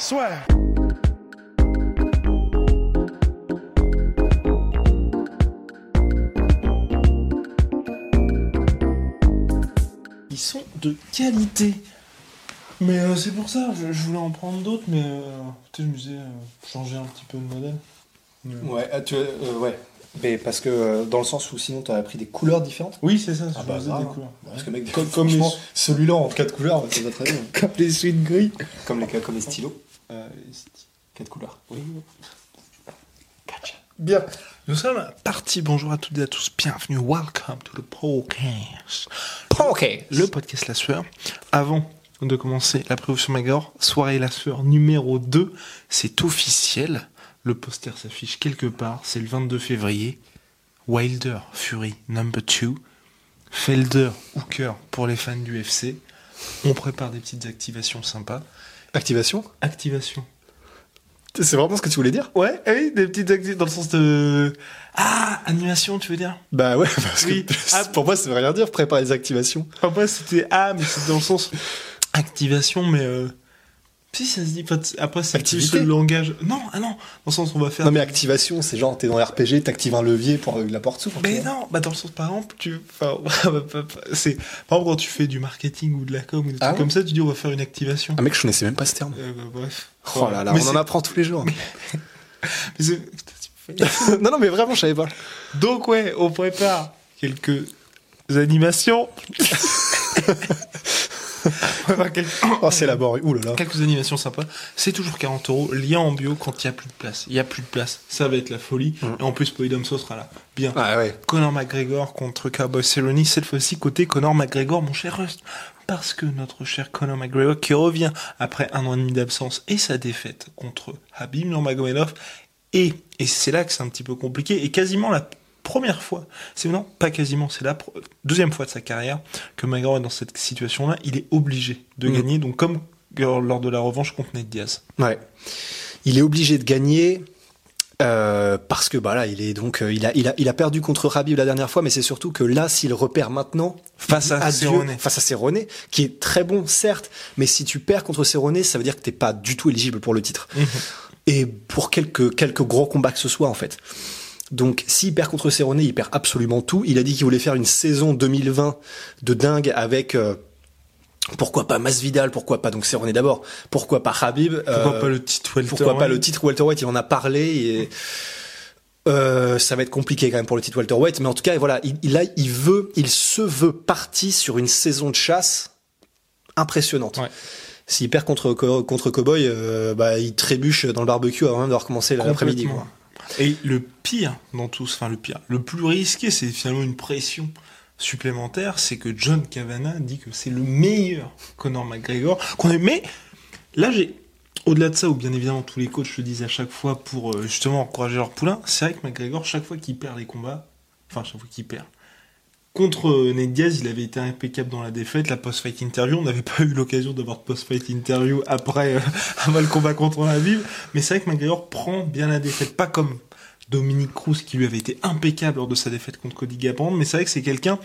Soit. Ils sont de qualité. Mais euh, c'est pour ça, je, je voulais en prendre d'autres, mais euh, tu sais, je me disais euh, changer un petit peu de modèle. Mais- Ouais, ah, tu, euh, ouais. Mais parce que euh, dans le sens où sinon t'aurais pris des couleurs différentes. Oui, c'est ça, Ah je bah, faisais grave, des hein. couleurs. Parce que mec, Comme- comme les- celui-là en quatre couleurs, ça va très bien. Comme les suites gris. Comme les, comme les stylos, Euh, quatre couleurs. oui. Bien. Nous sommes partis. Bonjour à toutes et à tous. Bienvenue. Welcome to the podcast. Ok. Le podcast La Sueur. Avant de commencer la prévue sur Magor, soirée La Sueur numéro 2, c'est officiel. Le poster s'affiche quelque part. C'est le 22 février. Wilder Fury number 2. Felder Hooker pour les fans du FC. On prépare des petites activations sympas. Activation Activation. C'est vraiment ce que tu voulais dire? Ouais, ah oui, des petites activations dans le sens de... Ah, animation, tu veux dire? Bah ouais, parce Oui. que Ah. pour moi ça veut rien dire préparer les activations. Après, c'était ah, mais c'est dans le sens activation, mais euh, si ça se dit pas. Après, c'est plus Activité. le langage. Non, ah non, dans le sens on va faire. Non mais activation, c'est genre t'es dans RPG, t'actives un levier pour la porte s'ouvre. Mais non, bah dans le sens par exemple, tu, enfin, c'est par exemple quand tu fais du marketing ou de la com ou des Ah trucs ouais comme ça, tu dis on va faire une activation. Ah mec, je connaissais même pas ce terme. Euh, bah, bref. Oh là là, Mais on en apprend tous les jours. mais c'est- non non mais vraiment, je savais pas. Donc ouais, on prépare quelques animations. Quelques... Oh c'est laborieux. Ouh là là. Quelques animations sympas. C'est toujours 40 euros. Lien en bio quand il n'y a plus de place. Il n'y a plus de place. Ça va être la folie. Et en plus, Polydomso sera là. Bien. Ah ouais. Conor McGregor contre Cowboy Cerrone. Cette fois-ci, côté Conor McGregor, mon cher Rust. Parce que notre cher Conor McGregor, qui revient après un an et demi d'absence et sa défaite contre Habib Nurmagomedov, et, et c'est là que c'est un petit peu compliqué, et quasiment la première fois, c'est non, pas quasiment, c'est la deuxième fois de sa carrière que McGregor est dans cette situation-là, il est obligé de Mm. gagner, donc comme lors de la revanche contre Ned Diaz. Ouais. Il est obligé de gagner euh, parce que bah là, il est donc euh, il a il a il a perdu contre Rabib la dernière fois, mais c'est surtout que là, s'il repère maintenant Face à Cerrone. face à Cerrone, qui est très bon certes, mais si tu perds contre Cerrone, ça veut dire que t'es pas du tout éligible pour le titre. Et pour quelques quelques gros combats que ce soit en fait. Donc, s'il perd contre Cerrone, il perd absolument tout. Il a dit qu'il voulait faire une saison 2020 de dingue avec euh, pourquoi pas Masvidal, pourquoi pas donc Cerrone d'abord, pourquoi pas Habib, Pourquoi euh, pas le titre welter pourquoi pas le titre welterweight, il en a parlé et euh, ça va être compliqué quand même pour le titre welterweight, mais en tout cas voilà, il, il a, il veut, il se veut parti sur une saison de chasse impressionnante. Ouais. S'il perd contre Co- contre Cowboy, euh, bah il trébuche dans le barbecue avant même de recommencer l'après-midi. Quoi. Et le pire dans tout, enfin le pire, le plus risqué, c'est finalement une pression supplémentaire, c'est que John Cavana dit que c'est le meilleur Conor McGregor qu'on. Mais là, j'ai au-delà de ça, où bien évidemment tous les coachs le disent à chaque fois pour euh, justement encourager leur poulain, c'est vrai que McGregor, chaque fois qu'il perd les combats, enfin chaque fois qu'il perd. Contre euh, Ned Diaz, il avait été impeccable dans la défaite, la post-fight interview. On n'avait pas eu l'occasion d'avoir de post-fight interview après, euh, après le combat contre la Vive. Mais c'est vrai que McGregor prend bien la défaite. Pas comme Dominique Cruz qui lui avait été impeccable lors de sa défaite contre Cody Garbrandt. Mais c'est vrai que c'est quelqu'un,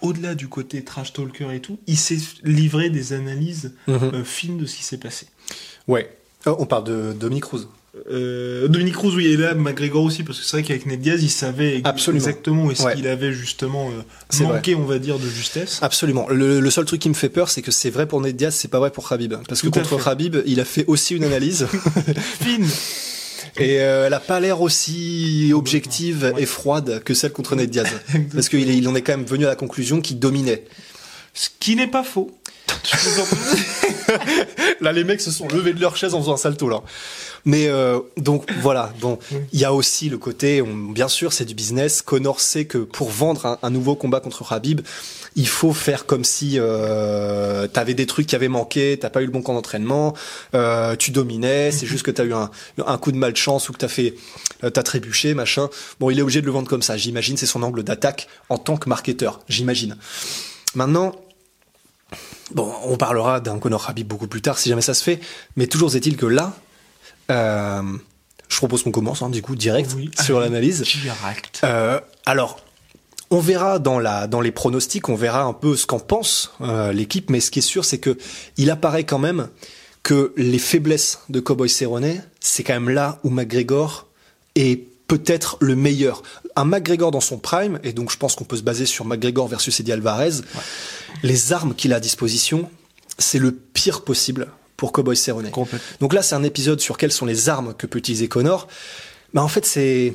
au-delà du côté trash talker et tout, il s'est livré des analyses Mhm. euh, fines de ce qui s'est passé. Ouais. Oh, on parle de Dominique Cruz. Euh, Dominique Cruz, oui, et là, McGregor aussi, parce que c'est vrai qu'avec Ned Diaz, il savait Absolument. exactement où est-ce Ouais. qu'il avait justement euh, manqué, on va dire, de justesse. Absolument. Le, le seul truc qui me fait peur, c'est que c'est vrai pour Ned Diaz, c'est pas vrai pour Khabib. Parce que Tout contre fait. Khabib, il a fait aussi une analyse. Fine Et euh, elle a pas l'air aussi objective Ouais. et froide que celle contre Ned Diaz. Parce qu'il il en est quand même venu à la conclusion qu'il dominait. Ce qui n'est pas faux. Là, les mecs se sont levés de leur chaise en faisant un salto là. Mais euh, donc voilà, bon, il y a aussi le côté, on, bien sûr, c'est du business. Connor sait que pour vendre un, nouveau combat contre Habib, il faut faire comme si euh, t'avais des trucs qui avaient manqué, t'as pas eu le bon camp d'entraînement, euh, tu dominais, c'est juste que t'as eu un, un coup de malchance ou que t'as fait, euh, t'as trébuché, machin. Bon, il est obligé de le vendre comme ça. J'imagine, c'est son angle d'attaque en tant que marketeur. J'imagine. Maintenant, bon, on parlera d'un Conor Habib beaucoup plus tard si jamais ça se fait, mais toujours est-il que là, euh, je propose qu'on commence, hein, du coup, direct Oui, sur l'analyse. Direct. Euh, alors, on verra dans la dans les pronostics, on verra un peu ce qu'en pense euh, l'équipe, mais ce qui est sûr, c'est que il apparaît quand même que les faiblesses de Cowboy Cerrone, c'est quand même là où McGregor est peut-être le meilleur. Un McGregor dans son prime, et donc je pense qu'on peut se baser sur McGregor versus Eddie Alvarez, les armes qu'il a à disposition, c'est le pire possible pour Cowboy Cerrone. Donc là, c'est un épisode sur quelles sont les armes que peut utiliser Connor. Mais en fait, c'est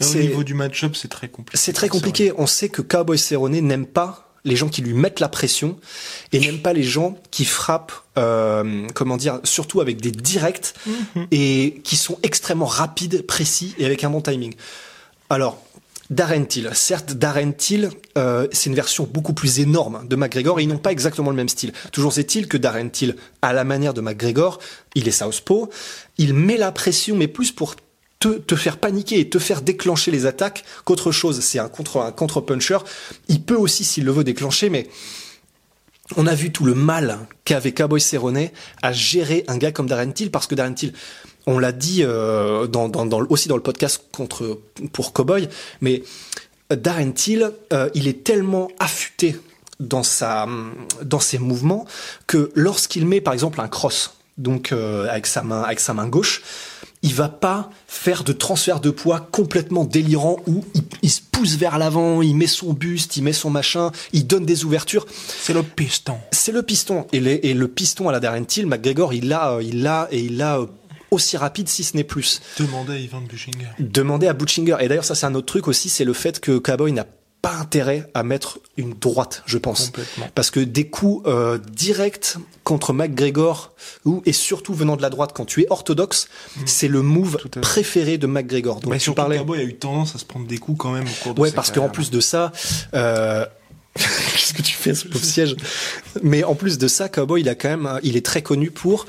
au niveau du match-up, c'est très compliqué. c'est très compliqué. On sait que Cowboy Cerrone n'aime pas les gens qui lui mettent la pression et n'aime pas les gens qui frappent, euh, comment dire, surtout avec des directs et qui sont extrêmement rapides, précis et avec un bon timing. Alors, Darren Till, certes, Darren Till, euh, c'est une version beaucoup plus énorme de McGregor et ils n'ont pas exactement le même style. Toujours est-il que Darren Till, à la manière de McGregor, il est southpaw, il met la pression, mais plus pour te, te faire paniquer et te faire déclencher les attaques qu'autre chose. C'est un contre un contre-puncher. Il peut aussi, s'il le veut, déclencher, mais on a vu tout le mal qu'avait Cowboy Cerrone à gérer un gars comme Darren Till, parce que Darren Till, on l'a dit euh, dans, dans, dans, le- aussi dans le podcast contre pour Cowboy, mais Darren Till, euh, il est tellement affûté dans sa dans ses mouvements que lorsqu'il met par exemple un cross, donc euh, avec sa main avec sa main gauche, il va pas faire de transfert de poids complètement délirant où il, il se pousse vers l'avant, il met son buste, il met son machin, il donne des ouvertures. C'est le piston. C'est le piston. Et, les- et le piston à la Darren Till, McGregor, il l'a, euh, il l'a et il l'a euh, aussi rapide si ce n'est plus. Demandez à Ivan Bushinger. Demander à Butchinger. Et d'ailleurs, ça c'est un autre truc aussi, c'est le fait que Cowboy n'a pas intérêt à mettre une droite, je pense. Complètement. Parce que des coups euh, directs contre McGregor, ou, et surtout venant de la droite quand tu es orthodoxe, c'est le move Mm. Préféré de McGregor. Donc Mais tu parlais... Cowboy a eu tendance à se prendre des coups quand même au cours de Ouais, parce qu'en plus de ça, euh... qu'est-ce que tu fais ce pauvre siège? Mais en plus de ça, Cowboy, il a quand même, il est très connu pour,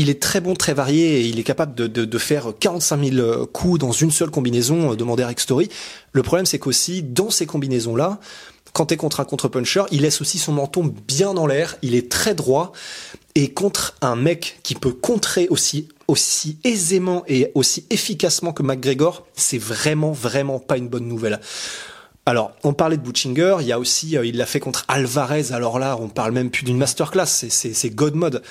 il est très bon, très varié, et il est capable de, de, de faire 45 000 coups dans une seule combinaison, euh, demander Eric Story. Le problème, c'est qu'aussi, dans ces combinaisons-là, quand t'es contre un contre-puncher, il laisse aussi son menton bien dans l'air, il est très droit, et contre un mec qui peut contrer aussi aussi aisément et aussi efficacement que McGregor, c'est vraiment vraiment pas une bonne nouvelle. Alors, on parlait de Butchinger, il y a aussi, euh, il l'a fait contre Alvarez, alors là, on parle même plus d'une masterclass, c'est, c'est, c'est God mode.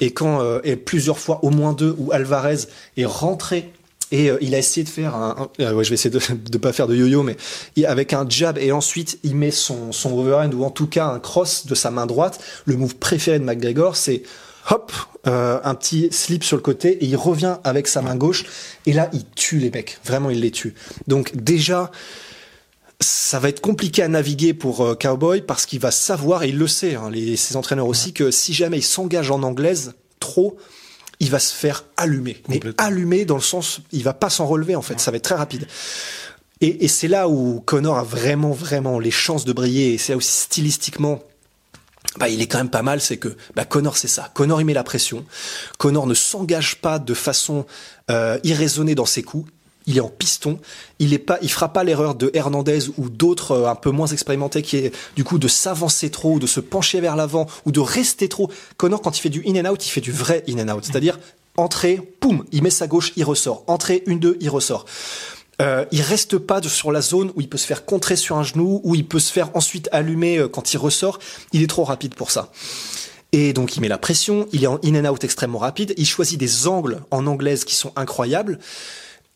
Et quand, euh, et plusieurs fois, au moins deux, où Alvarez est rentré et euh, il a essayé de faire un, euh, ouais, je vais essayer de, de pas faire de yo-yo, mais avec un jab et ensuite il met son, son overhand ou en tout cas un cross de sa main droite. Le move préféré de McGregor, c'est hop, un petit slip sur le côté et il revient avec sa main gauche et là il tue les mecs. Vraiment, il les tue. Donc déjà, ça va être compliqué à naviguer pour euh, Cowboy parce qu'il va savoir, et il le sait, hein, les, ses entraîneurs aussi, que si jamais il s'engage en anglaise trop, il va se faire allumer. Mais allumer dans le sens, il va pas s'en relever en fait, ça va être très rapide. Et, et c'est là où Connor a vraiment, vraiment les chances de briller, et c'est là aussi stylistiquement, bah, il est quand même pas mal, c'est que bah, Connor c'est ça. Connor il met la pression. Connor ne s'engage pas de façon euh, irraisonnée dans ses coups. Il est en piston. Il est pas, il fera pas l'erreur de Hernandez ou d'autres euh, un peu moins expérimentés qui est du coup de s'avancer trop, ou de se pencher vers l'avant ou de rester trop. Connor quand il fait du in and out, il fait du vrai in and out, c'est-à-dire entrée, poum, il met sa gauche, il ressort. Entrée, une deux, il ressort. Euh, il reste pas de- sur la zone où il peut se faire contrer sur un genou, où il peut se faire ensuite allumer euh, quand il ressort. Il est trop rapide pour ça. Et donc il met la pression, il est en in and out extrêmement rapide, il choisit des angles en anglaise qui sont incroyables.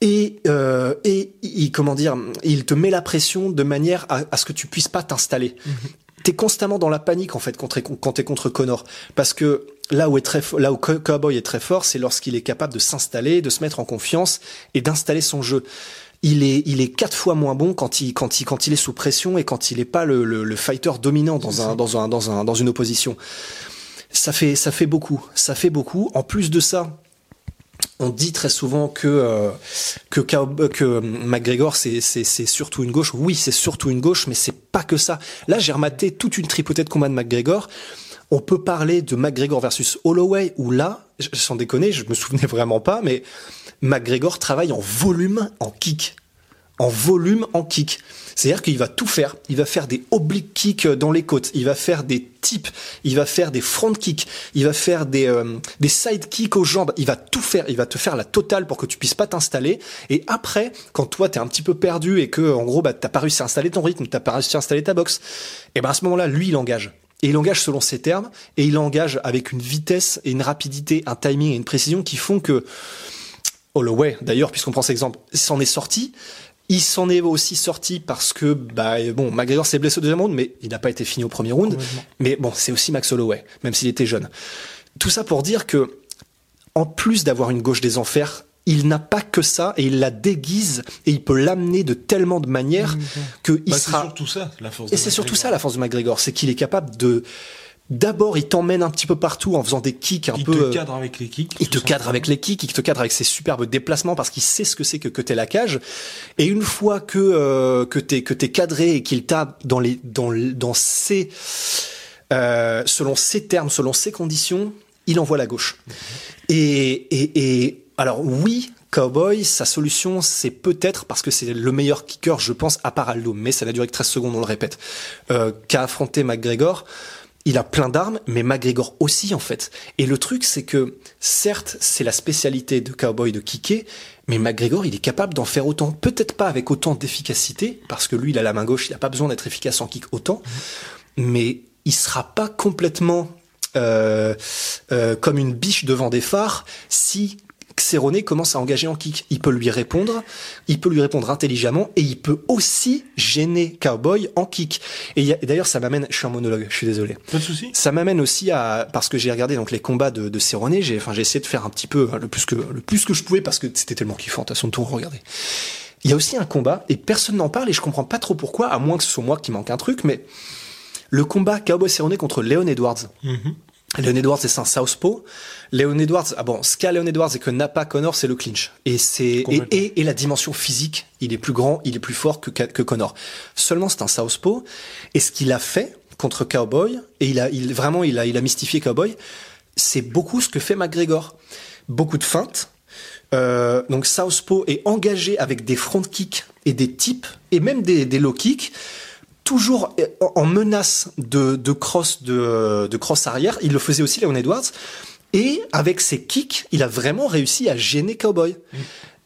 Et, euh, et il, comment dire, il te met la pression de manière à, à ce que tu puisses pas t'installer. T'es constamment dans la panique en fait quand t'es, contre Connor, parce que là où est très, là où Co- Cowboy est très fort, c'est lorsqu'il est capable de s'installer, de se mettre en confiance et d'installer son jeu. Il est, il est quatre fois moins bon quand il, quand il, quand il est sous pression et quand il est pas le, le, le fighter dominant dans un, dans un, dans un, dans une opposition. Ça fait, ça fait beaucoup. Ça fait beaucoup. En plus de ça, on dit très souvent que euh, que, McGregor c'est c'est surtout une gauche. Oui, c'est surtout une gauche, mais c'est pas que ça. Là, j'ai rematé toute une tripotée de combats de McGregor. On peut parler de McGregor versus Holloway où là, sans déconner, je me souvenais vraiment pas, mais McGregor travaille en volume, en kick en volume en kick. C'est-à-dire qu'il va tout faire. Il va faire des oblique kicks dans les côtes. Il va faire des tips. Il va faire des front kicks. Il va faire des, euh, des side kicks aux jambes. Il va tout faire. Il va te faire la totale pour que tu puisses pas t'installer. Et après, quand toi t'es un petit peu perdu et que, en gros, bah, t'as pas réussi à installer ton rythme, t'as pas réussi à installer ta boxe, et ben à ce moment-là, lui, il engage. Et il engage selon ses termes. Et il engage avec une vitesse et une rapidité, un timing et une précision qui font que, Holloway, d'ailleurs, puisqu'on prend cet exemple, s'en est sorti il s'en est aussi sorti parce que, bah, bon, McGregor s'est blessé au deuxième round, mais il n'a pas été fini au premier round. Mais bon, c'est aussi Max Holloway, même s'il était jeune. Tout ça pour dire que, en plus d'avoir une gauche des enfers, il n'a pas que ça et il la déguise et il peut l'amener de tellement de manières mmh, que il bah, sera. C'est surtout ça, la force. Et c'est surtout ça la force de McGregor, c'est qu'il est capable de D'abord, il t'emmène un petit peu partout en faisant des kicks un peu. Il te cadre avec les kicks. Il te cadre avec les kicks, il te cadre avec ses superbes déplacements parce qu'il sait ce que c'est que que t'es la cage. Et une fois que euh, que t'es que t'es cadré et qu'il t'a dans les dans dans ses euh, selon ses termes, selon ses conditions, il envoie la gauche. Et et et alors oui, Cowboy, sa solution, c'est peut-être parce que c'est le meilleur kicker, je pense, à part Aldo, mais ça n'a duré que 13 secondes, on le répète, euh, qu'a affronté McGregor il a plein d'armes, mais McGregor aussi en fait. Et le truc, c'est que certes, c'est la spécialité de Cowboy de kicker, mais McGregor, il est capable d'en faire autant. Peut-être pas avec autant d'efficacité, parce que lui, il a la main gauche, il n'a pas besoin d'être efficace en kick autant, mais il sera pas complètement euh, euh, comme une biche devant des phares si Cerrone commence à engager en kick. Il peut lui répondre, il peut lui répondre intelligemment et il peut aussi gêner Cowboy en kick. Et, d'ailleurs, ça m'amène, je suis un monologue, je suis désolé. Pas de souci. Ça m'amène aussi à, parce que j'ai regardé donc les combats de, de Cerrone, j'ai, enfin, j'ai essayé de faire un petit peu, le plus que, le plus que je pouvais parce que c'était tellement kiffant, à son tour, regardez. Il y a aussi un combat et personne n'en parle et je comprends pas trop pourquoi, à moins que ce soit moi qui manque un truc, mais le combat Cowboy Cerrone contre Leon Edwards. Mm-hmm. Leon Edwards, c'est un southpaw. Leon Edwards, ah bon, ce qu'a Leon Edwards et que n'a pas Connor, c'est le clinch. Et c'est et, et, la dimension physique, il est plus grand, il est plus fort que, que Connor. Seulement, c'est un southpaw. Et ce qu'il a fait contre Cowboy, et il a, il vraiment, il a, il a mystifié Cowboy. C'est beaucoup ce que fait McGregor. Beaucoup de feintes. Euh, donc southpaw est engagé avec des front kicks et des tips et même des, des low kicks toujours en menace de, de cross de, de cross arrière. Il le faisait aussi Leon Edwards. Et avec ses kicks, il a vraiment réussi à gêner Cowboy.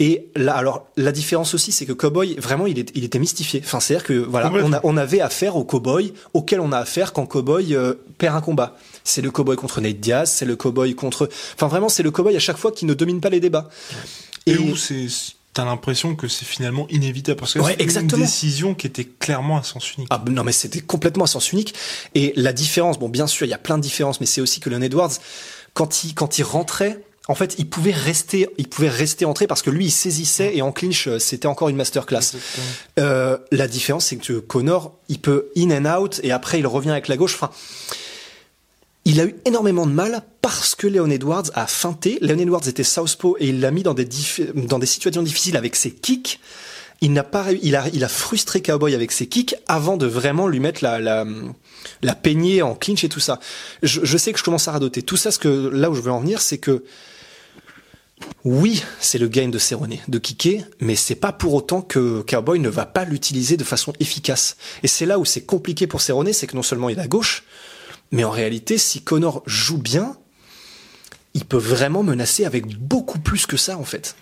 Et là, alors la différence aussi, c'est que Cowboy vraiment, il, est, il était mystifié. Enfin, c'est-à-dire que voilà, on, a, on avait affaire au Cowboy auquel on a affaire quand Cowboy euh, perd un combat. C'est le Cowboy contre Nate Diaz, c'est le Cowboy contre. Enfin, vraiment, c'est le Cowboy à chaque fois qui ne domine pas les débats. Et, Et où c'est t'as l'impression que c'est finalement inévitable parce que c'est une décision qui était clairement à sens unique. Ah non mais c'était complètement à sens unique et la différence bon bien sûr il y a plein de différences mais c'est aussi que Leon Edwards quand il quand il rentrait en fait, il pouvait rester, il pouvait rester entré parce que lui, il saisissait et en clinch, euh, c'était encore une masterclass. Euh, la différence, c'est que Connor, il peut in and out et après il revient avec la gauche. Enfin, il a eu énormément de mal parce que Leon Edwards a feinté. Leon Edwards était southpaw et il l'a mis dans des, dans des situations difficiles avec ses kicks. Il n'a pas il a, il a frustré Cowboy avec ses kicks avant de vraiment lui mettre la, la, peignée en clinch et tout ça. Je, je sais que je commence à radoter. Tout ça, ce que, là où je veux en venir, c'est que oui, c'est le game de Cerrone, de kicker, mais c'est pas pour autant que Cowboy ne va pas l'utiliser de façon efficace. Et c'est là où c'est compliqué pour Cerrone, c'est que non seulement il a gauche, mais en réalité, si Connor joue bien, il peut vraiment menacer avec beaucoup plus que ça, en fait.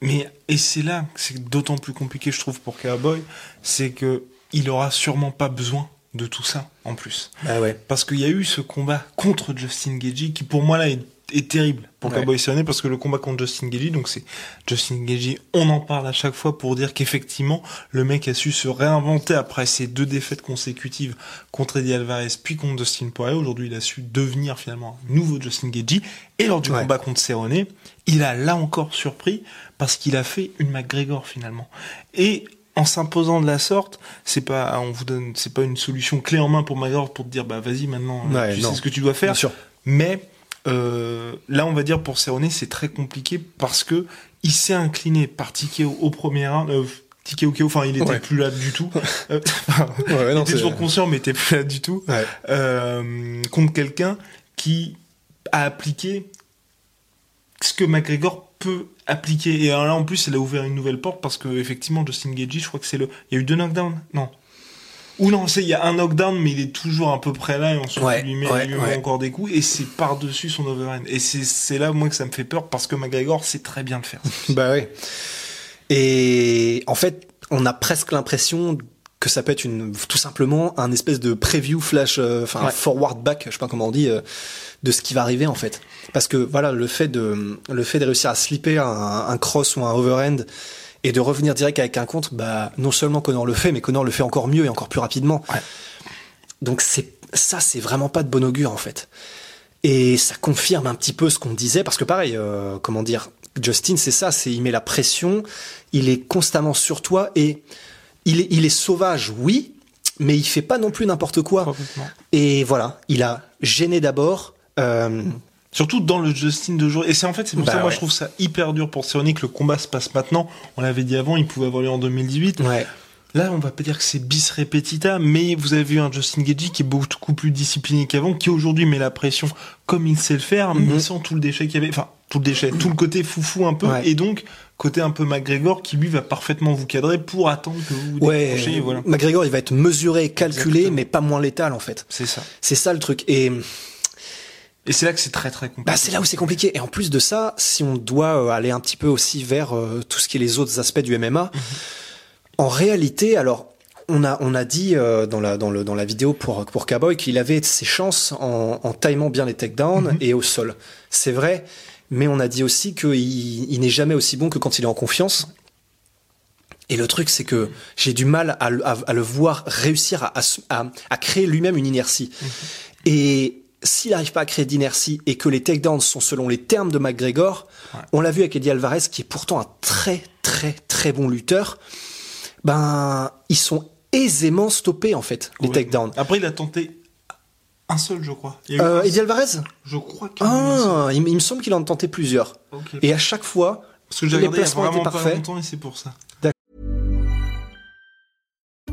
Mais, et c'est là que c'est d'autant plus compliqué, je trouve, pour Cowboy, c'est que il aura sûrement pas besoin de tout ça, en plus. Bah ouais. Parce qu'il y a eu ce combat contre Justin Gagey, qui pour moi, là, est est terrible pour ouais. Cowboy parce que le combat contre Justin Gagey, donc c'est Justin Gagey, on en parle à chaque fois pour dire qu'effectivement le mec a su se réinventer après ses deux défaites consécutives contre Eddie Alvarez puis contre Dustin Poirier. Aujourd'hui, il a su devenir finalement un nouveau Justin Gagey et lors du ouais. combat contre Cerrone, il a là encore surpris parce qu'il a fait une McGregor finalement. Et en s'imposant de la sorte, c'est pas, on vous donne, c'est pas une solution clé en main pour McGregor pour te dire, bah vas-y maintenant, ouais, tu non. sais ce que tu dois faire. Bien sûr Mais euh, là, on va dire pour Cerrone, c'est très compliqué parce que il s'est incliné par Tikeo au premier round. Euh, Tikeo Keo, enfin, il était Ouais. plus là du tout. Euh, Ouais, il était toujours conscient, mais il était plus là du tout. Ouais. Euh, contre quelqu'un qui a appliqué ce que McGregor peut appliquer. Et alors là, en plus, il a ouvert une nouvelle porte parce que, effectivement, Justin Gagey, je crois que c'est le. Il y a eu deux knockdowns Non. Ou non, c'est il y a un knockdown, mais il est toujours à peu près là et on se Ouais, lui met, ouais, lui met ouais. encore des coups et c'est par-dessus son overhand. Et c'est c'est là, moi, que ça me fait peur parce que McGregor sait très bien le faire. Bah ouais. Et en fait, on a presque l'impression que ça peut être une, tout simplement un espèce de preview flash, euh, enfin forward back, je sais pas comment on dit, euh, de ce qui va arriver en fait. Parce que voilà, le fait de, le fait de réussir à slipper un, un cross ou un overhand et de revenir direct avec un contre, bah non seulement Connor le fait, mais Connor le fait encore mieux et encore plus rapidement. Ouais. Donc c'est ça, c'est vraiment pas de bon augure en fait. Et ça confirme un petit peu ce qu'on disait, parce que pareil, euh, comment dire, Justin, c'est ça, c'est il met la pression, il est constamment sur toi et il est, il est sauvage, oui, mais il fait pas non plus n'importe quoi. Et voilà, il a gêné d'abord. euh, Surtout dans le Justin de jour. Et c'est en fait, c'est pour Bah ça, moi, ouais. je trouve ça hyper dur pour Cerrone que le combat se passe maintenant. On l'avait dit avant, il pouvait avoir lieu en 2018. ouais. Là, on va pas dire que c'est bis repetita, mais vous avez vu un Justin Gagey qui est beaucoup plus discipliné qu'avant, qui aujourd'hui met la pression comme il sait le faire, Mhm. mais sans tout le déchet qu'il y avait. Enfin, tout le déchet, tout le côté foufou un peu, Ouais. et donc côté un peu McGregor qui lui va parfaitement vous cadrer pour attendre que vous Ouais, et voilà. McGregor, il va être mesuré, calculé, Exactement. mais pas moins létal en fait. C'est ça. C'est ça le truc. Et Et c'est là que c'est très très compliqué. Bah, c'est là où c'est compliqué. Et en plus de ça, si on doit euh, aller un petit peu aussi vers euh, tout ce qui est les autres aspects du MMA, en réalité, alors, on a, on a dit euh, dans, la, dans, le, dans la vidéo pour, pour Cowboy qu'il avait ses chances en, en timant bien les takedowns et au sol. C'est vrai, mais on a dit aussi qu'il il n'est jamais aussi bon que quand il est en confiance. Et le truc, c'est que j'ai du mal à, le- à- à le voir réussir à, à se- à- à créer lui-même une inertie. Et s'il n'arrive pas à créer d'inertie et que les takedowns sont selon les termes de McGregor, Ouais. on l'a vu avec Eddie Alvarez, qui est pourtant un très très très bon lutteur, ben ils sont aisément stoppés en fait, les Ouais. takedowns. Après, il a tenté un seul, je crois. Il y a eu Euh, Eddie. Alvarez? Je crois qu'il. Ah, il, il me semble qu'il en a tenté plusieurs. Et à chaque fois, Parce que j'ai les regardé il y a placements vraiment étaient pas parfaits. longtemps et c'est pour ça.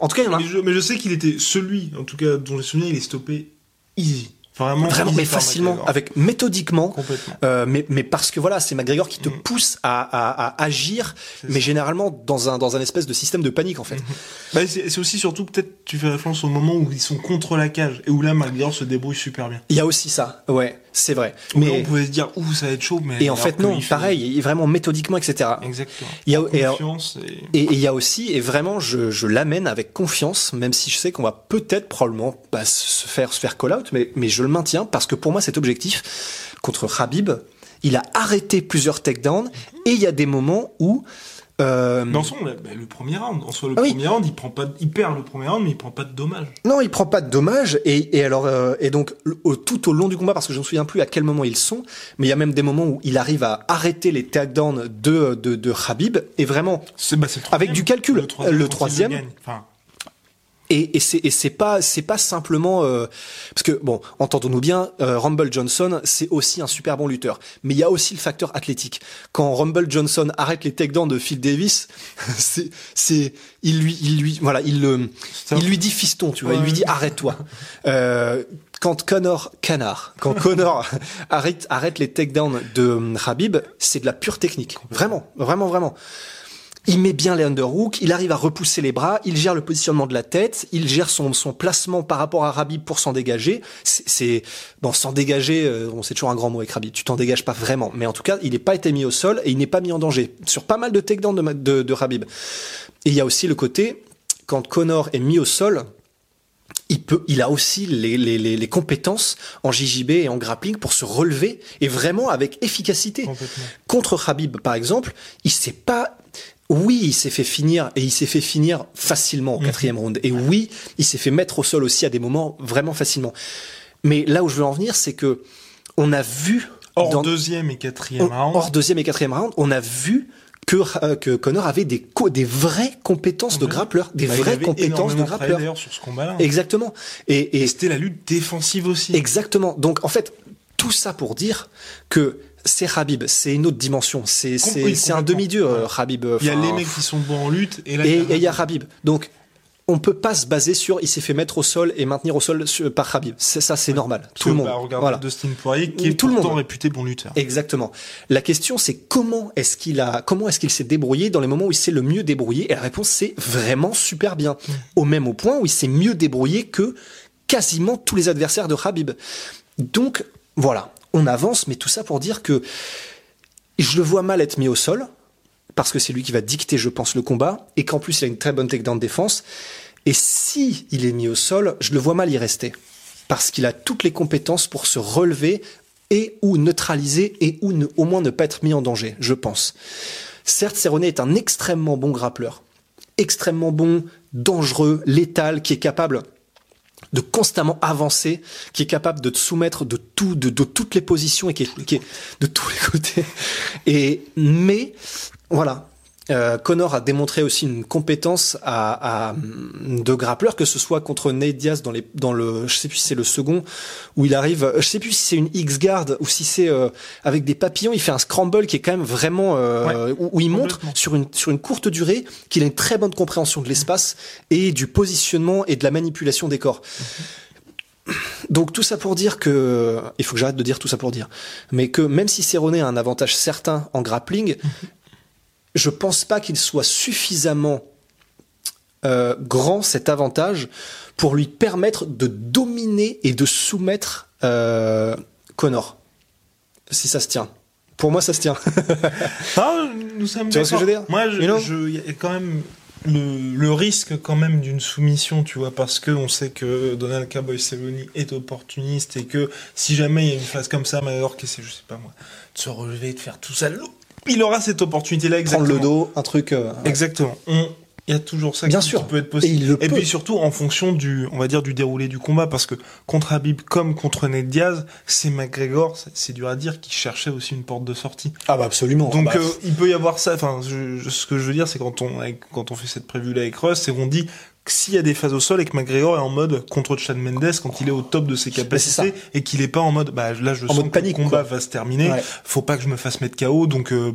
en tout cas, il y en a Mais je, mais je sais qu'il était celui, en tout cas, dont j'ai souvenir, il est stoppé easy. Vraiment, Vraiment, mais facilement, McGregor. avec méthodiquement. Complètement. Euh, mais, mais parce que voilà, c'est McGregor qui te pousse à, à, à agir, mais généralement dans un dans un espèce de système de panique en fait. Bah, c'est c'est aussi surtout peut-être tu fais référence au moment où ils sont contre la cage et où là McGregor se débrouille super bien. Il y a aussi ça, ouais, c'est vrai. Mais on pouvait se dire ouh ça va être chaud mais et en fait non, fait- pareil, vraiment méthodiquement, etc. Exactement. Il y a- et et... Et et il y a aussi, et vraiment, je, je l'amène avec confiance, même si je sais qu'on va peut-être probablement bah, se faire se faire call out, mais, mais je le maintiens parce que pour moi cet objectif contre Khabib, il a arrêté plusieurs takedowns et il y a des moments où euh, soi, bah, le premier round, en soi le Ah oui. premier round, il prend pas, de- il perd le premier round mais il prend pas de dommages. non, il prend pas de dommages et, et alors euh, et donc au- tout au long du combat parce que je ne me souviens plus à quel moment ils sont, mais il y a même des moments où il arrive à arrêter les takedowns de de, de Khabib et vraiment C'est bah, c'est le Avec du calcul. Le troisième. Le. Enfin, Et, et c'est et c'est pas c'est pas simplement euh, parce que bon entendons-nous bien euh, Rumble Johnson c'est aussi un super bon lutteur. Mais il y a aussi le facteur athlétique. Quand Rumble Johnson arrête les takedowns de Phil Davis c'est c'est il lui il lui voilà il le il lui dit fiston tu vois il lui dit arrête-toi. Euh, quand Connor canard quand Connor arrête arrête les takedowns de hum, Habib c'est de la pure technique. Vraiment vraiment vraiment il met bien les underhooks, il arrive à repousser les bras, il gère le positionnement de la tête, il gère son, son placement par rapport à Rabib pour s'en dégager. C'est- bon, s'en dégager, euh, bon, c'est toujours un grand mot avec Rabib. Tu t'en dégages pas vraiment, mais en tout cas, il n'est pas été mis au sol et il n'est pas mis en danger sur pas mal de takedowns de, de, de Rabib. Et il y a aussi le côté quand Connor est mis au sol, il peut, il a aussi les, les, les, les compétences en JJB et en grappling pour se relever et vraiment avec efficacité. Contre Habib, par exemple, il s'est pas, oui, il s'est fait finir et il s'est fait finir facilement au Mhm. quatrième round. Et oui, il s'est fait mettre au sol aussi à des moments vraiment facilement. Mais là où je veux en venir, c'est que on a vu Hors dans- deuxième et quatrième hors round. deuxième et quatrième round, on a vu que, euh, que Connor avait des, co- des vraies compétences de grappleur, des Bah, vraies compétences de grappleur. d'ailleurs sur ce combat-là. Exactement. Et, et Et c'était la lutte défensive aussi. exactement. Donc en fait, tout ça pour dire que c'est Habib, c'est une autre dimension. C'est un demi-dieu, euh, Ouais. Habib. Il y a les mecs qui sont bons en lutte et là et il y a Habib. Donc on peut pas se baser sur il s'est fait mettre au sol et maintenir au sol par Habib. C'est ça, c'est normal. Tout le monde. Bah, Voilà. Dustin Poirier qui est Tout le monde. réputé bon lutteur. Exactement. La question c'est comment est-ce qu'il a comment est-ce qu'il s'est débrouillé dans les moments où il s'est le mieux débrouillé? Et la réponse c'est vraiment super bien. Au même au point où il s'est mieux débrouillé que quasiment tous les adversaires de Habib. Donc voilà, on avance mais tout ça pour dire que je le vois mal être mis au sol parce que c'est lui qui va dicter je pense le combat et qu'en plus il a une très bonne takedown de défense et si il est mis au sol, je le vois mal y rester parce qu'il a toutes les compétences pour se relever et ou neutraliser et ou au moins ne pas être mis en danger, je pense. Certes, Cerrone est un extrêmement bon grappleur, extrêmement bon, dangereux, létal, qui est capable de constamment avancer, qui est capable de te soumettre de tout, de, toutes les positions et qui est de tous les côtés. Et mais voilà, euh, Connor a démontré aussi une compétence à, à, de grappleur, que ce soit contre Nate Diaz dans, les, dans le, je sais plus si c'est le second, où il arrive, je sais plus si c'est une X-guard ou si c'est euh, avec des papillons, il fait un scramble qui est quand même vraiment, euh, où, où il montre sur une, sur une courte durée qu'il a une très bonne compréhension de l'espace et du positionnement et de la manipulation des corps. Donc tout ça pour dire que, il faut que j'arrête de dire tout ça pour dire, mais que même si Cerrone a un avantage certain en grappling, je pense pas qu'il soit suffisamment euh, grand cet avantage pour lui permettre de dominer et de soumettre euh, Connor. Si ça se tient. Pour moi, ça se tient. Ah, nous sommes Tu vois ce que je veux dire Moi, je, y a quand même le, le risque quand même d'une soumission, tu vois, parce que on sait que Donald Cowboy Cerrone est opportuniste et que si jamais il y a une phase comme ça, qui essaie, je sais pas moi, de se relever, de faire tout ça, il aura cette opportunité-là Prendre exactement. le dos, un truc. euh, Exactement. On- Il y a toujours ça Bien qui, sûr. qui peut être possible. Et il le peut. puis surtout en fonction du, on va dire, du déroulé du combat, parce que contre Habib comme contre Ned Diaz, c'est McGregor, c'est- dur à dire, qui cherchait aussi une porte de sortie. Ah bah absolument. Donc Ah bah, euh, il peut y avoir ça. Enfin, ce que je veux dire, c'est quand on quand on fait cette prévue là avec Russ, c'est qu'on dit s'il y a des phases au sol et que McGregor est en mode contre Chad Mendes quand il est au top de ses capacités et qu'il est pas en mode bah là je En sens mode que panique, le combat quoi. va se terminer, Ouais. faut pas que je me fasse mettre KO donc euh,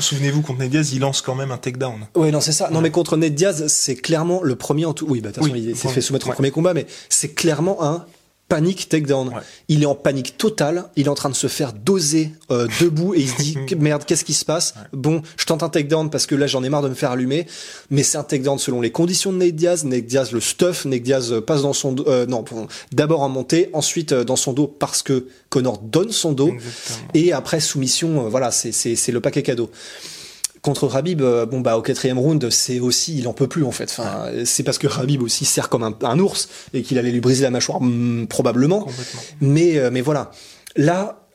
souvenez-vous contre Ned Diaz, il lance quand même un takedown. Ouais, non, c'est ça. Non, mais contre Ned Diaz, c'est clairement le premier en tout. Oui, bah, de toute façon, Oui, il s'est fait soumettre au Ouais. premier combat, mais c'est clairement un panique takedown. Ouais. Il est en panique totale. Il est en train de se faire doser euh, debout et il se dit merde, qu'est-ce qui se passe? Bon, je tente un takedown parce que là, j'en ai marre de me faire allumer. Mais c'est un takedown selon les conditions de Ned Diaz. Diaz le stuff. Ned Diaz euh, passe dans son dos. euh, non, d'abord en montée, ensuite euh, dans son dos parce que Connor donne son dos. Exactement. Et après soumission, euh, voilà, c'est c'est le paquet cadeau. Contre Habib, euh, bon bah au quatrième round, c'est aussi, il en peut plus en fait. Enfin, c'est parce que Habib aussi sert comme un, un ours et qu'il allait lui briser la mâchoire hmm, probablement. Mais euh, mais voilà, là,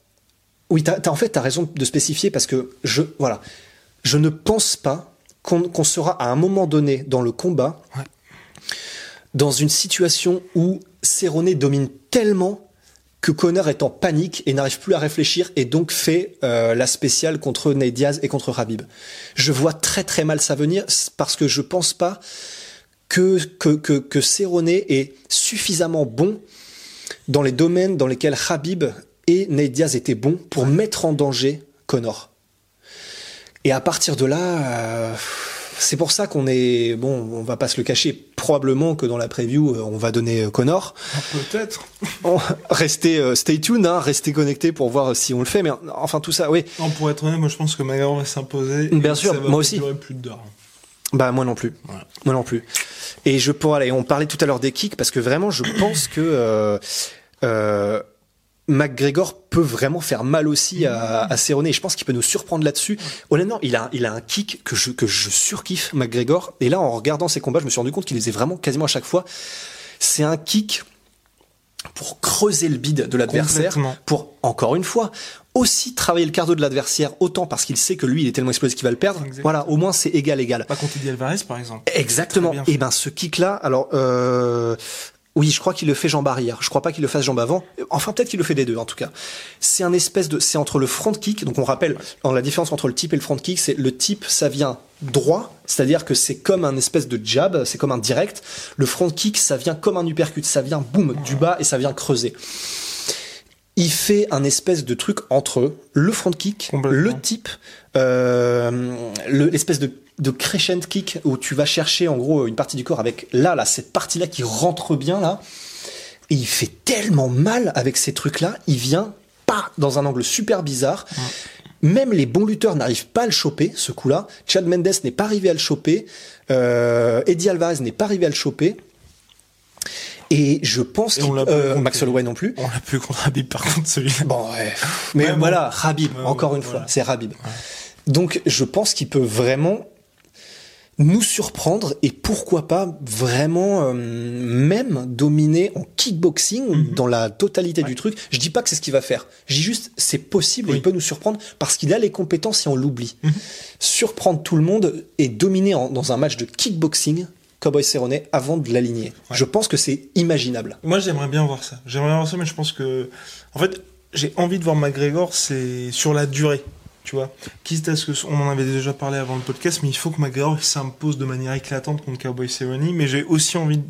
oui, t'as as, en fait t'as raison de spécifier parce que je voilà, je ne pense pas qu'on qu'on sera à un moment donné dans le combat Ouais. dans une situation où Cerrone domine tellement que Connor est en panique et n'arrive plus à réfléchir et donc fait euh, la spéciale contre Nate Diaz et contre Habib. Je vois très très mal ça venir parce que je pense pas que que que, que Cerrone est suffisamment bon dans les domaines dans lesquels Habib et Nate Diaz étaient bons pour mettre en danger Connor. Et à partir de là, euh, c'est pour ça qu'on est bon. On va pas se le cacher. Probablement que dans la preview, euh, on va donner euh, Connor. Peut-être. Restez, euh, stay tuned, hein, restez connectés pour voir si on le fait. Mais enfin tout ça, oui. Non, pour être honnête, moi je pense que McGregor va s'imposer. Bien sûr, ça va moi aussi. durer plus d'heures. Bah moi non plus. Voilà. Moi non plus. Et je pourrais aller. On parlait tout à l'heure des kicks parce que vraiment, je pense que euh, euh, McGregor peut vraiment faire mal aussi à, à Cerrone. Et je pense qu'il peut nous surprendre là-dessus. Honnêtement, il a, il a un kick que je, que je surkiffe, McGregor. Et là, en regardant ses combats, je me suis rendu compte qu'il les faisait vraiment quasiment à chaque fois. C'est un kick pour creuser le bide de l'adversaire, pour, encore une fois, aussi travailler le cardio de l'adversaire, autant parce qu'il sait que lui, il est tellement explosif qu'il va le perdre. Voilà, au moins c'est égal, égal. Pas contre Alvarez, par exemple. Exactement. Et ben ce kick-là, alors euh, oui, je crois qu'il le fait jambe arrière. Je crois pas qu'il le fasse jambe avant. Enfin, peut-être qu'il le fait des deux, en tout cas. C'est un espèce de, c'est entre le front kick. Donc on rappelle, dans la différence entre le tip et le front kick, c'est le tip, ça vient droit, c'est-à-dire que c'est comme un espèce de jab, c'est comme un direct. Le front kick, ça vient comme un uppercut, ça vient boum du bas et ça vient creuser. Il fait un espèce de truc entre le front kick, le tip, euh, le- l'espèce de, de crescent kick où tu vas chercher en gros une partie du corps avec là, là, cette partie-là qui rentre bien là. Et il fait tellement mal avec ces trucs-là, il vient pas dans un angle super bizarre. Même les bons lutteurs n'arrivent pas à le choper, ce coup-là. Chad Mendes n'est pas arrivé à le choper. Euh, Eddie Alvarez n'est pas arrivé à le choper. Et je pense pas euh, Max Holloway non plus. On l'a plus contre Habib, par contre, celui-là. Bon, ouais. Mais Ouais, bon. voilà, Habib, Ouais, encore une fois, c'est Habib. Donc, je pense qu'il peut vraiment nous surprendre et pourquoi pas vraiment euh, même dominer en kickboxing Mhm. dans la totalité du truc. Je dis pas que c'est ce qu'il va faire. Je dis juste c'est possible Oui. il peut nous surprendre parce qu'il a les compétences et on l'oublie. Mhm. Surprendre tout le monde et dominer en- dans un match de kickboxing Cowboy Cerrone avant de l'aligner. Je pense que c'est imaginable. Moi, j'aimerais bien voir ça. J'aimerais bien voir ça, mais je pense que, en fait, j'ai envie de voir McGregor, c'est sur la durée. Tu vois, quitte à ce que on en avait déjà parlé avant le podcast, mais il faut que McGregor s'impose de manière éclatante contre Cowboy Cerrone. Mais j'ai aussi envie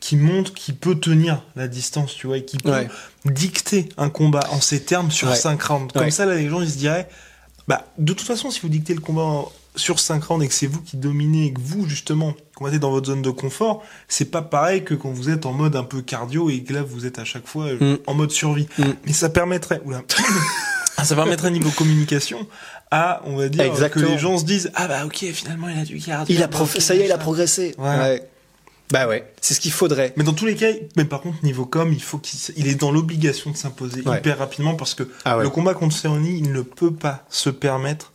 qu'il montre qu'il peut tenir la distance, tu vois, et qu'il peut Ouais. dicter un combat en ces termes sur Ouais. 5 rounds. Comme Ouais. ça, là, les gens ils se diraient, bah, de toute façon, si vous dictez le combat en- sur 5 rounds et que c'est vous qui dominez et que vous, justement, combattez dans votre zone de confort, c'est pas pareil que quand vous êtes en mode un peu cardio et que là, vous êtes à chaque fois euh, Mm. en mode survie. Mm. Mais ça permettrait, oula, ça permettrait niveau communication à, on va dire, Exactement. que les gens se disent, ah bah ok, finalement, il a du cardio. Il a prof- ça y est, il a progressé. Ouais. Bah ouais, c'est ce qu'il faudrait. Mais dans tous les cas, mais par contre, niveau com, il faut qu'il il est dans l'obligation de s'imposer Ouais. hyper rapidement parce que Ah ouais. le combat contre Cerrone, il ne peut pas se permettre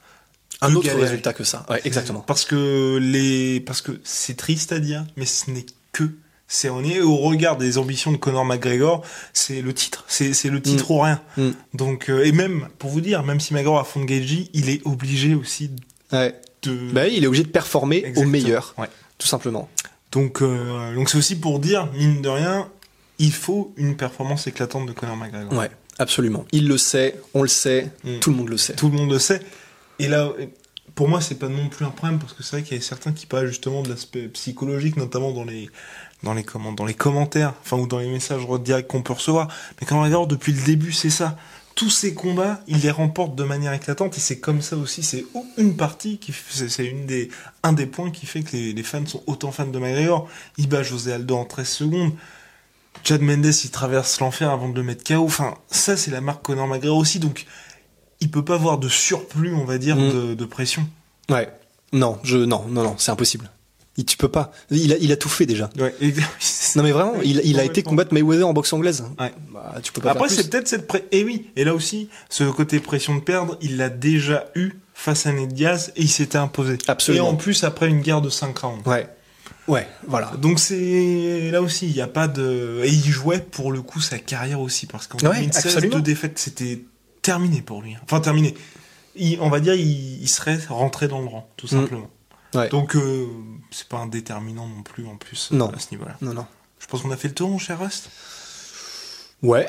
Un autre galérer. résultat que ça. Ouais, exactement. Parce que les, parce que c'est triste à dire, mais ce n'est que Cerrone. Et au regard des ambitions de Conor McGregor, c'est le titre. C'est, c'est le titre ou rien. Mm. Donc, euh, et même, pour vous dire, même si McGregor a fond de Gaethje, il est obligé aussi Ouais. de, Bah oui, il est obligé de performer Exactement. au meilleur, Ouais. tout simplement. Donc, euh, donc c'est aussi pour dire, mine de rien, il faut une performance éclatante de Conor McGregor. Ouais, absolument. Il le sait, on le sait, Mm. tout le monde le sait. Tout le monde le sait. Et là, pour moi, c'est pas non plus un problème parce que c'est vrai qu'il y a certains qui parlent justement de l'aspect psychologique, notamment dans les dans les commentaires, enfin ou dans les messages directs qu'on peut recevoir. Mais quand on regarde depuis le début, c'est ça. Tous ces combats, il les remporte de manière éclatante et c'est comme ça aussi. C'est une partie qui, c'est une des un des points qui fait que les, les fans sont autant fans de McGregor. Il bat José Aldo en 13 secondes. Chad Mendes, il traverse l'enfer avant de le mettre KO. Enfin, ça, c'est la marque Conor McGregor aussi. Donc, il peut pas avoir de surplus, on va dire, Mm. de, de pression. Ouais. Non, je, non, non, non, c'est impossible. Il, tu peux pas. Il a, il a tout fait déjà. Ouais. Non mais vraiment, il, il a été combattre Mayweather en boxe anglaise. Ouais. Bah, tu peux pas Après, c'est peut-être cette pré... Et oui, et là aussi, ce côté pression de perdre, il l'a déjà eu face à Ned Diaz et il s'était imposé. Absolument. Et en plus, après une guerre de 5 rounds. Ouais. Ouais, voilà. Donc c'est là aussi, il n'y a pas de... Et il jouait pour le coup sa carrière aussi, parce qu'en Ouais, 2016, absolument. deux défaites, c'était terminé pour lui. Enfin, terminé. Il- on va dire, il, il serait rentré dans le rang, tout Mm. simplement. Ouais. Donc, euh, c'est pas un déterminant non plus, en plus, Non. à ce niveau-là. Non, non. Je pense qu'on a fait le tour, mon cher Rust? Ouais.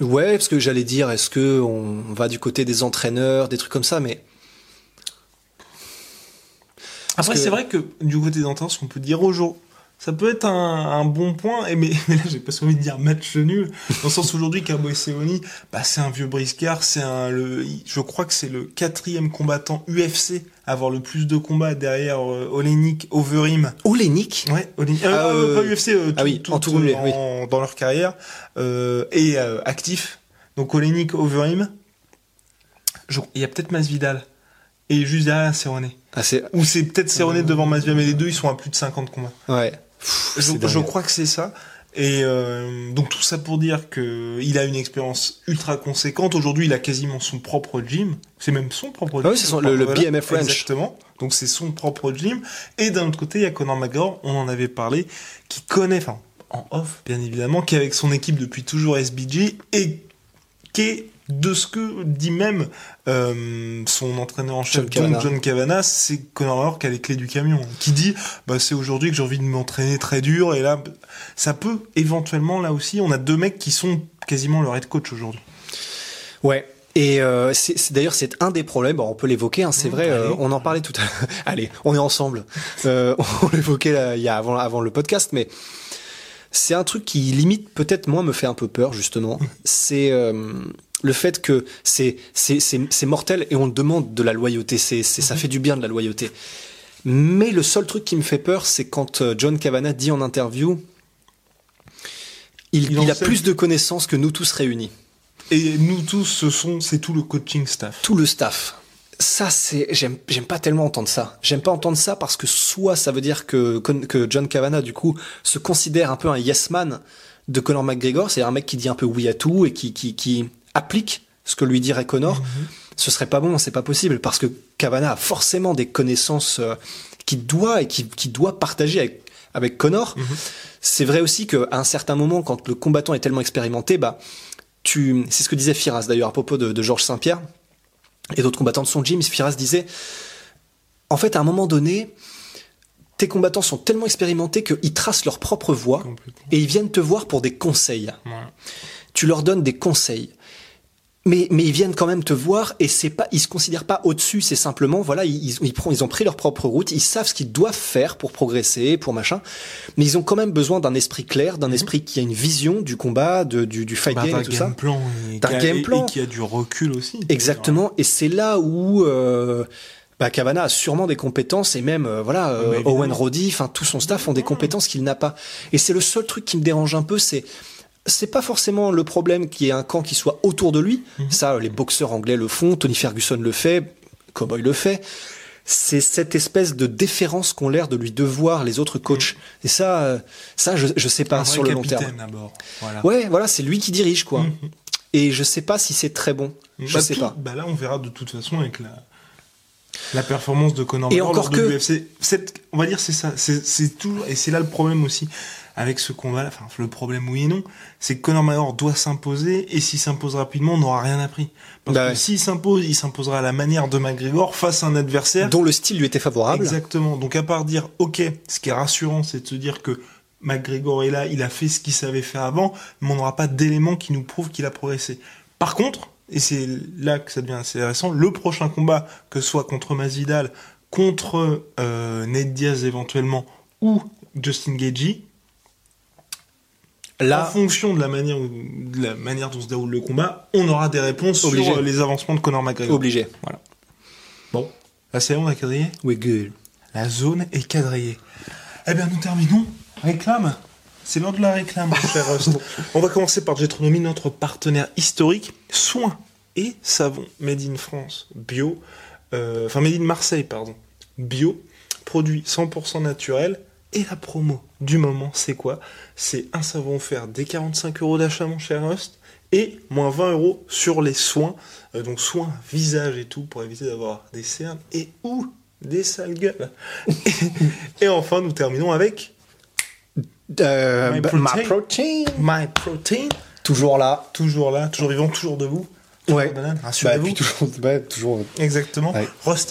Ouais, parce que j'allais dire, est-ce que on va du côté des entraîneurs, des trucs comme ça, mais Après, que- c'est vrai que du côté d'entraîneur, ce qu'on peut dire au jour, ça peut être un, un bon point, et mais, mais là, j'ai pas envie de dire match nul, dans le sens aujourd'hui, Cowboy Cerrone, bah, c'est un vieux briscard, c'est un, le, je crois que c'est le quatrième combattant UFC à avoir le plus de combats derrière euh, Olenik, Overeem. Olenik? Ouais, Olenik, euh, Ah, euh, pas UFC, euh, ah oui, tout, en tout, tout oui. dans leur carrière, et actif. Donc Olenik, Overeem. Il y a peut-être Masvidal. Et juste derrière, Cerrone. Ah. Ou c'est peut-être Cerrone devant Masvidal, mais les deux, ils sont à plus de 50 combats. Ouais. Pff, Je, crois que c'est ça. Et euh, donc tout ça pour dire que il a une expérience ultra conséquente. Aujourd'hui, il a quasiment son propre gym. C'est même son propre gym. Ah oui, c'est son- le- le BMF Ranch. Exactement. Donc c'est son propre gym. Et d'un autre côté, il y a Conor McGregor, on en avait parlé, qui connaît, enfin, en off, bien évidemment, qui est avec son équipe depuis toujours SBG et qui est de ce que dit même euh, son entraîneur en chef, John Kavanagh, c'est Conor McGregor qui a les clés du camion, qui dit bah c'est aujourd'hui que j'ai envie de m'entraîner très dur et là ça peut éventuellement là aussi on a deux mecs qui sont quasiment leur head coach aujourd'hui. Ouais. Et euh, c'est c'est- d'ailleurs c'est un des problèmes. Bon, on peut l'évoquer. Hein, c'est Mmh, vrai. euh, on en parlait tout à l'heure. allez, on est ensemble. Euh, on l'évoquait là, il y a avant avant le podcast, mais c'est un truc qui limite peut-être moi me fait un peu peur justement. c'est euh, le fait que c'est c'est c'est c'est mortel et on demande de la loyauté. C'est ça fait du bien de la loyauté. Mais le seul truc qui me fait peur, c'est quand euh, John Kavanagh dit en interview, il, Il a plus de connaissances que nous tous réunis. Et nous tous, ce sont, c'est tout le coaching staff. tout le staff. Ça, c'est, j'aime, j'aime pas tellement entendre ça. J'aime pas entendre ça parce que soit ça veut dire que, que John Kavanagh, du coup, se considère un peu un yes man de Conor McGregor. C'est un mec qui dit un peu oui à tout et qui, qui, qui applique ce que lui dirait Conor. Ce serait pas bon, c'est pas possible parce que Kavanagh a forcément des connaissances euh, qu'il doit et qui, qui doit partager avec, avec Conor. C'est vrai aussi qu'à un certain moment, quand le combattant est tellement expérimenté, bah, tu, c'est ce que disait Firas d'ailleurs à propos de, de Georges Saint-Pierre et d'autres combattants de son gym, Firas disait, en fait, à un moment donné, tes combattants sont tellement expérimentés qu'ils tracent leur propre voie et ils viennent te voir pour des conseils. Tu leur donnes des conseils. Mais, mais ils viennent quand même te voir et c'est pas, ils se considèrent pas au-dessus, c'est simplement, voilà, ils, ils, ils ont pris leur propre route, ils savent ce qu'ils doivent faire pour progresser, pour machin, mais ils ont quand même besoin d'un esprit clair, d'un esprit qui a une vision du combat, de, du, du fight Bah, game et tout ça. game plan et, D'un game plan. et qui a du recul aussi. Exactement, et c'est là où euh, bah, Cavana a sûrement des compétences et même euh, voilà euh, bah, évidemment. Owen Roddy, enfin tout son staff ont des compétences qu'il n'a pas. Et c'est le seul truc qui me dérange un peu, c'est c'est pas forcément le problème qu'il y ait un camp qui soit autour de lui. Mhm. Ça, les boxeurs anglais le font, Tony Ferguson le fait, Cowboy le fait. C'est cette espèce de déférence qu'ont l'air de lui devoir les autres coachs. Et ça, euh, ça, je, je sais pas Mhm. Un vrai sur le long terme. Voilà. Ouais, voilà, c'est lui qui dirige quoi. Mhm. Et je sais pas si c'est très bon. Je Bah, sais tout- pas. Bah là, on verra de toute façon avec la, la performance de Conor Et McGregor encore lors de que- l'UFC. Cette- On va dire c'est ça. C'est c'est toujours et c'est là le problème aussi avec ce combat. Enfin, le problème oui et non, c'est que Conor McGregor doit s'imposer et s'il s'impose rapidement, on n'aura rien appris. Parce Bah que ouais. s'il s'impose, il s'imposera à la manière de McGregor face à un adversaire Dont le style lui était favorable. Exactement. Donc à part dire, ok, ce qui est rassurant, c'est de se dire que McGregor est là, il a fait ce qu'il savait faire avant, mais on n'aura pas d'éléments qui nous prouvent qu'il a progressé. Par contre, et c'est là que ça devient assez intéressant, le prochain combat, que ce soit contre Masvidal, contre euh, Ned Diaz éventuellement, ou Justin Gagey, en Là, fonction de la manière, où- de la manière dont se déroule le combat, on aura des réponses Obligé. sur euh, les avancements de Conor McGregor. obligé. Voilà. Bon, là c'est bon, on a quadrillé? Oui, good. la zone est quadrillée. Eh bien, nous terminons. Réclame. C'est l'heure de la réclame, mon cher. On va commencer par Jetronomie, notre partenaire historique. Soins et savons made in France, bio, euh, enfin made in Marseille, pardon, bio, produit 100% naturel. Et la promo du moment, c'est quoi? C'est un savon offert dès 45 euros d'achat, mon cher Rust, et moins 20 euros sur les soins, euh, donc soins visage et tout, pour éviter d'avoir des cernes et ou des sales gueules. et enfin, nous terminons avec Euh, My bah, protein. My Protein, Toujours là. toujours là, toujours vivant, toujours debout. Ouais. Banane, Bah, toujours, ouais, toujours. Exactement. Ouais.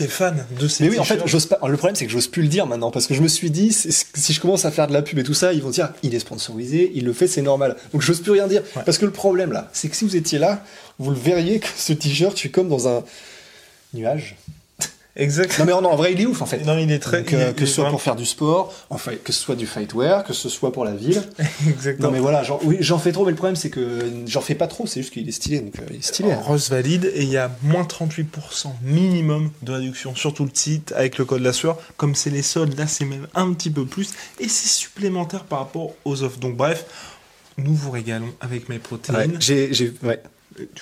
Fan de ces Mais oui, en fait, t-shirts. j'ose pas. Le problème, c'est que j'ose plus le dire maintenant parce que je me suis dit, si je commence à faire de la pub et tout ça, ils vont dire, il est sponsorisé, il le fait, c'est normal. Donc, j'ose plus rien dire. Ouais. Parce que le problème là, c'est que si vous étiez là, vous le verriez que ce t-shirt, je suis comme dans un nuage. Exact. Non, mais non, en vrai, il est ouf en fait. Non, il est très. Donc, il euh, est- que ce soit vraiment- pour faire du sport, enfin, que ce soit du fightwear, que ce soit pour la ville. Exactement. Non mais voilà, genre, oui, j'en fais trop, mais le problème c'est que j'en fais pas trop, c'est juste qu'il est stylé, donc euh, il est stylé. hein. Rust valide et il y a moins 38% minimum de réduction sur tout le site avec le code la sueur. Comme c'est les soldes, là c'est même un petit peu plus et c'est supplémentaire par rapport aux offres. Donc bref, nous vous régalons avec mes protéines. j'ai, j'ai, ouais.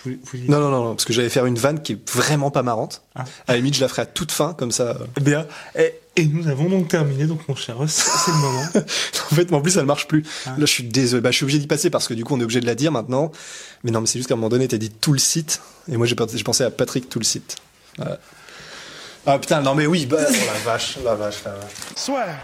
Vous Non, non, non, non, parce que j'allais faire une vanne qui est vraiment pas marrante. Ah. À la limite, je la ferai à toute fin, comme ça. euh. Bien. Et, et nous avons donc terminé. Donc mon cher Rust, c'est le moment. en fait, en plus, elle marche plus. Ah. Là, je suis désolé. Bah, je suis obligé d'y passer parce que du coup, on est obligé de la dire maintenant. Mais non, mais c'est juste qu'à un moment donné, t'as dit tout le site. Et moi, j'ai pensé, j'ai pensé à Patrick tout le site. Voilà. Ah putain, non mais oui, bah, oh la vache, la vache, la vache. Swear.